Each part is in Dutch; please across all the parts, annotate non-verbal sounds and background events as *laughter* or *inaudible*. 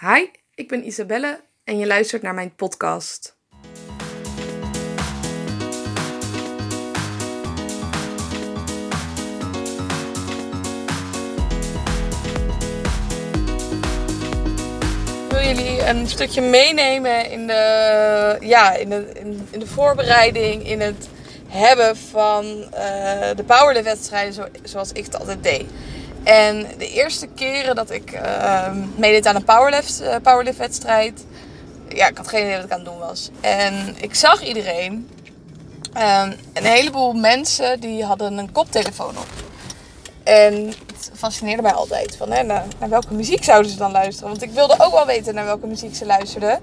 Hi, ik ben Isabelle en je luistert naar mijn podcast. Wil jullie een stukje meenemen in de, ja, in de, in, de voorbereiding, in het hebben van uh, de powerlift-wedstrijden zo, zoals ik het altijd deed. En de eerste keren dat ik uh, meedeed aan een powerlift, uh, powerlift-wedstrijd, ja, ik had geen idee wat ik aan het doen was. En ik zag iedereen, um, een heleboel mensen die hadden een koptelefoon op. En fascineerde mij altijd. Van, hè, naar, welke muziek zouden ze dan luisteren? Want ik wilde ook wel weten naar welke muziek ze luisterden.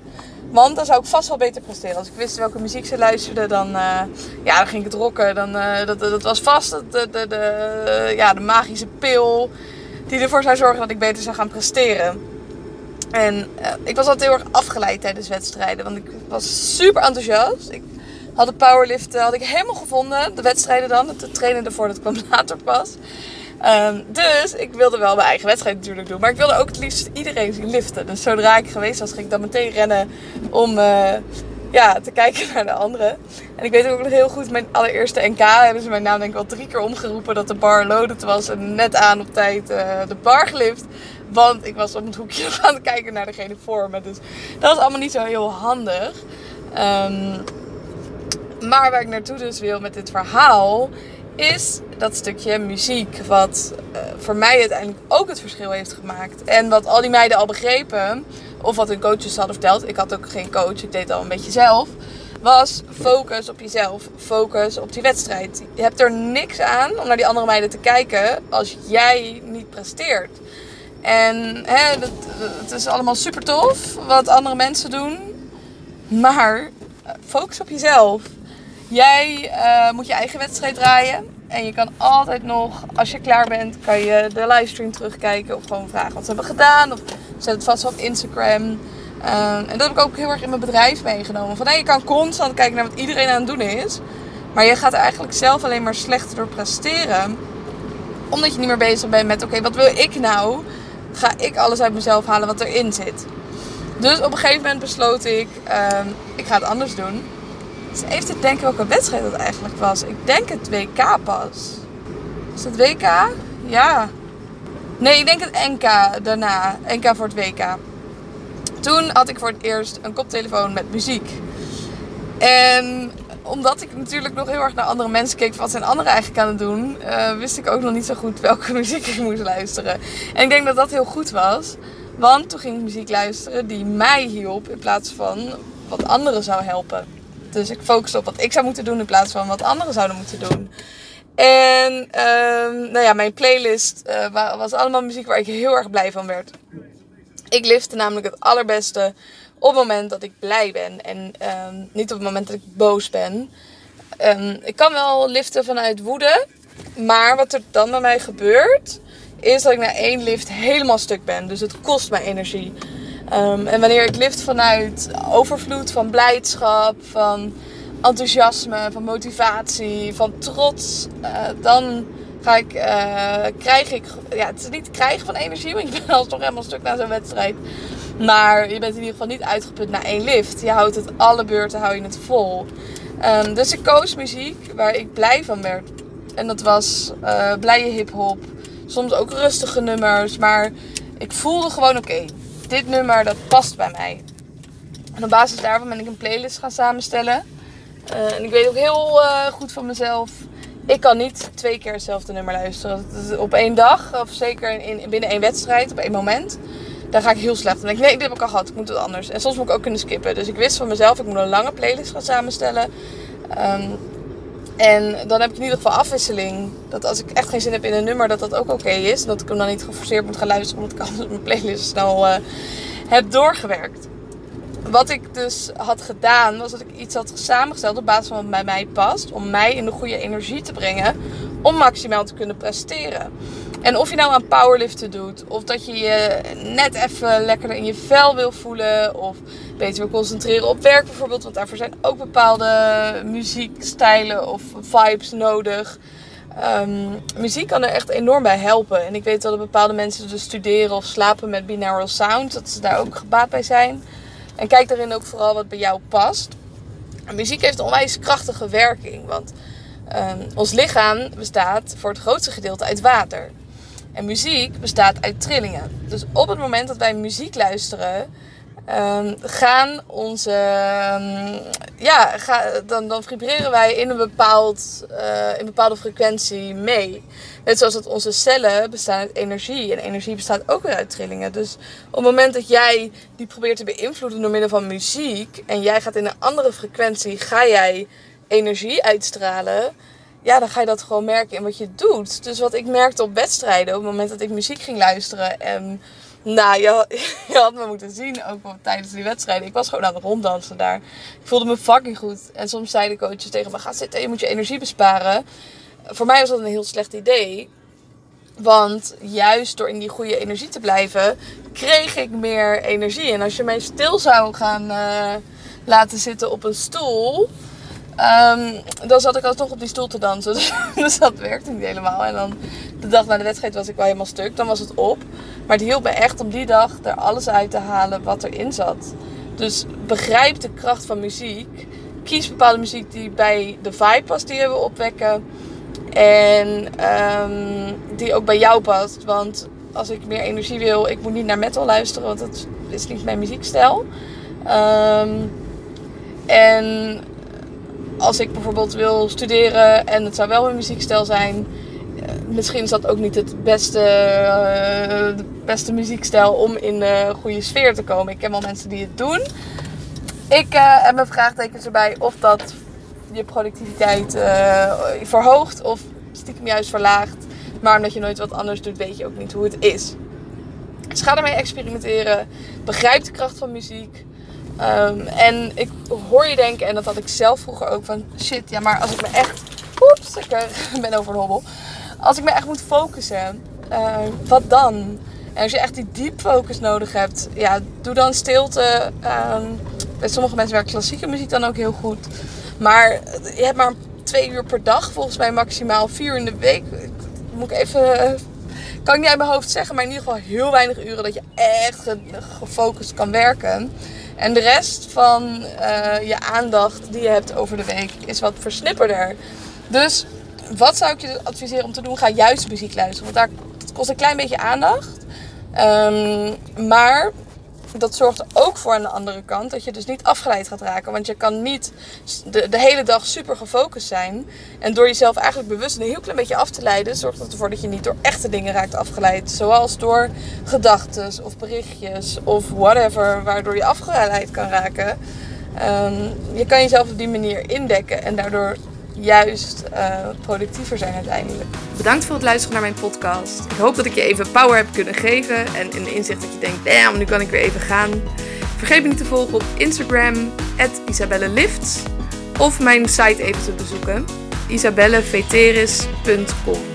Want dan zou ik vast wel beter presteren. Als ik wist welke muziek ze luisterden, dan, uh, ja, dan ging ik het rocken. Dan, uh, dat, dat was vast de, de, de, ja, de magische pil die ervoor zou zorgen dat ik beter zou gaan presteren. En uh, ik was altijd heel erg afgeleid tijdens wedstrijden. Want ik was super enthousiast. Ik had de powerlift had ik helemaal gevonden. De wedstrijden dan. Het trainen ervoor, dat kwam *laughs* later pas. Um, dus ik wilde wel mijn eigen wedstrijd natuurlijk doen. Maar ik wilde ook het liefst iedereen zien liften. Dus zodra ik geweest was, ging ik dan meteen rennen om uh, ja, te kijken *laughs* naar de anderen. En ik weet ook nog heel goed, mijn allereerste NK hebben ze mijn naam denk ik wel drie keer omgeroepen dat de bar loaded was. En net aan op tijd uh, de bar gelift. Want ik was op het hoekje *laughs* aan het kijken naar degene voor me. Dus dat was allemaal niet zo heel handig. Um, maar waar ik naartoe dus wil met dit verhaal is dat stukje muziek. Wat uh, voor mij uiteindelijk ook het verschil heeft gemaakt. En wat al die meiden al begrepen. Of wat hun coaches hadden verteld. Ik had ook geen coach, ik deed al een beetje zelf. Was focus op jezelf. Focus op die wedstrijd. Je hebt er niks aan om naar die andere meiden te kijken. Als jij niet presteert. En hè, het is allemaal super tof wat andere mensen doen. Maar focus op jezelf. Jij uh, moet je eigen wedstrijd draaien. En je kan altijd nog, als je klaar bent, kan je de livestream terugkijken. Of gewoon vragen wat ze hebben gedaan. Of zet het vast op Instagram. Um, en dat heb ik ook heel erg in mijn bedrijf meegenomen. Van, nee, je kan constant kijken naar wat iedereen aan het doen is. Maar je gaat er eigenlijk zelf alleen maar slechter door presteren. Omdat je niet meer bezig bent met, oké, wat wil ik nou? Ga ik alles uit mezelf halen wat erin zit. Dus op een gegeven moment besloot ik, um, ik ga het anders doen. Dus even te denken welke wedstrijd dat eigenlijk was. Ik denk het WK pas. Is het WK? Ja. Nee, ik denk het NK daarna. NK voor het WK. Toen had ik voor het eerst een koptelefoon met muziek. En omdat ik natuurlijk nog heel erg naar andere mensen keek, wat zijn anderen eigenlijk aan het doen, uh, wist ik ook nog niet zo goed *laughs* welke muziek ik moest luisteren. En ik denk dat dat heel goed was. Want toen ging ik muziek luisteren die mij hielp in plaats van wat anderen zou helpen. Dus ik focus op wat ik zou moeten doen in plaats van wat anderen zouden moeten doen. En um, nou ja, mijn playlist uh, was allemaal muziek waar ik heel erg blij van werd. Ik lifte namelijk het allerbeste op het moment dat ik blij ben. En um, niet op het moment dat ik boos ben. Um, ik kan wel liften vanuit woede. Maar wat er dan bij mij gebeurt, is dat ik na één lift helemaal stuk ben. Dus het kost mij energie. Um, en wanneer ik lift vanuit overvloed van blijdschap, van enthousiasme, van motivatie, van trots, uh, dan ga ik, uh, krijg ik, ja, het is niet krijgen van energie, *laughs* want je bent alsnog helemaal stuk na zo'n wedstrijd. Maar je bent in ieder geval niet uitgeput na één lift. Je houdt het alle beurten, hou je het vol. Um, dus ik koos muziek waar ik blij van werd. En dat was uh, blije hip-hop, soms ook rustige nummers, maar ik voelde gewoon oké. Dit nummer dat past bij mij. En op basis daarvan ben ik een playlist gaan samenstellen. Uh, en ik weet ook heel uh, goed van mezelf. Ik kan niet twee keer hetzelfde nummer luisteren. Op één dag, of zeker in, binnen één wedstrijd, op één moment. Daar ga ik heel slecht. Dan denk ik, nee, dit heb ik al gehad, ik moet het anders. En soms moet ik ook kunnen skippen. Dus ik wist van mezelf, ik moet een lange playlist gaan samenstellen. Um, en dan heb ik in ieder geval afwisseling. Dat als ik echt geen zin heb in een nummer, dat dat ook oké is. Dat ik hem dan niet geforceerd moet gaan luisteren, omdat ik *laughs* anders mijn playlist snel uh, heb doorgewerkt. Wat ik dus had gedaan, was dat ik iets had samengesteld op basis van wat bij mij past. Om mij in de goede energie te brengen. Om maximaal te kunnen presteren. En of je nou aan powerliften doet, of dat je je net even lekkerder in je vel wil voelen, of beter wil concentreren op werk bijvoorbeeld, want daarvoor zijn ook bepaalde muziekstijlen of vibes nodig. Ehm, muziek kan er echt enorm bij helpen. En ik weet dat bepaalde mensen dus studeren of slapen met binaural sound. Dat ze daar ook gebaat bij zijn. En kijk daarin ook vooral wat bij jou past. En muziek heeft een onwijs krachtige werking. Want ehm, ons lichaam bestaat voor het grootste gedeelte uit water. En muziek bestaat uit trillingen. Dus op het moment dat wij muziek luisteren, um, gaan onze. Um, ja, dan, dan vibreren wij in een, bepaald, uh, in een bepaalde frequentie mee. Net zoals dat onze cellen bestaan uit energie. En energie bestaat ook weer uit trillingen. Dus op het moment dat jij die probeert te beïnvloeden door middel van muziek. en jij gaat in een andere frequentie, ga jij energie uitstralen ja, dan ga je dat gewoon merken in wat je doet. Dus wat ik merkte op wedstrijden, op het moment dat ik muziek ging luisteren. En nou, je, *laughs* je had me moeten zien ook tijdens die wedstrijden. Ik was gewoon aan het ronddansen daar. Ik voelde me fucking goed. En soms zeiden coaches tegen me, ga zitten, je moet je energie besparen. Voor mij was dat een heel slecht idee. Want juist door in die goede energie te blijven, kreeg ik meer energie. En als je mij stil zou gaan uh, laten zitten op een stoel, Um, dan zat ik alsnog op die stoel te dansen. *laughs* Dus, dat werkte niet helemaal. En dan de dag na de wedstrijd was ik wel helemaal stuk. Dan was het op. Maar het hielp me echt om die dag er alles uit te halen wat erin zat. Dus begrijp de kracht van muziek. Kies bepaalde muziek die bij de vibe past die we opwekken. En um, die ook bij jou past. Want als ik meer energie wil, ik moet niet naar metal luisteren. Want dat is niet mijn muziekstijl. Um, en als ik bijvoorbeeld wil studeren en het zou wel een muziekstijl zijn, eh, misschien is dat ook niet het beste, uh, de beste muziekstijl om in de goede sfeer te komen. Ik ken wel mensen die het doen. Ik uh, heb mijn vraagtekens erbij of dat je productiviteit verhoogt of stiekem juist verlaagt. Maar omdat je nooit wat anders doet, weet je ook niet hoe het is. Dus ga ermee experimenteren. Begrijp de kracht van muziek. Um, en ik hoor je denken, en dat had ik zelf vroeger ook, van shit, ja, maar als ik me echt. Oeps, ik uh, *laughs* ben over een hobbel. Als ik me echt moet focussen, uh, wat dan? En als je echt die diep focus nodig hebt, ja, doe dan stilte. Um, bij sommige mensen werkt klassieke muziek dan ook heel goed. Maar je hebt maar twee uur per dag, volgens mij maximaal vier in de week. Moet ik even. Kan ik niet uit mijn hoofd zeggen, maar in ieder geval heel weinig uren dat je echt gefocust kan werken. En de rest van uh, je aandacht die je hebt over de week is wat versnipperder. Dus wat zou ik je adviseren om te doen? Ga juist muziek luisteren. Want daar kost een klein beetje aandacht. Um, maar dat zorgt er ook voor aan de andere kant dat je dus niet afgeleid gaat raken. Want je kan niet de, hele dag super gefocust zijn. En door jezelf eigenlijk bewust een heel klein beetje af te leiden, zorgt dat ervoor dat je niet door echte dingen raakt afgeleid. Zoals door gedachten of berichtjes of whatever, waardoor je afgeleid kan raken. Um, je kan jezelf op die manier indekken en daardoor juist uh, productiever zijn uiteindelijk. Bedankt voor het luisteren naar mijn podcast. Ik hoop dat ik je even power heb kunnen geven en de inzicht dat je denkt, damn, nu kan ik weer even gaan. Vergeet me niet te volgen op Instagram, isabellelifts. Of mijn site even te bezoeken, isabelleveteris.com.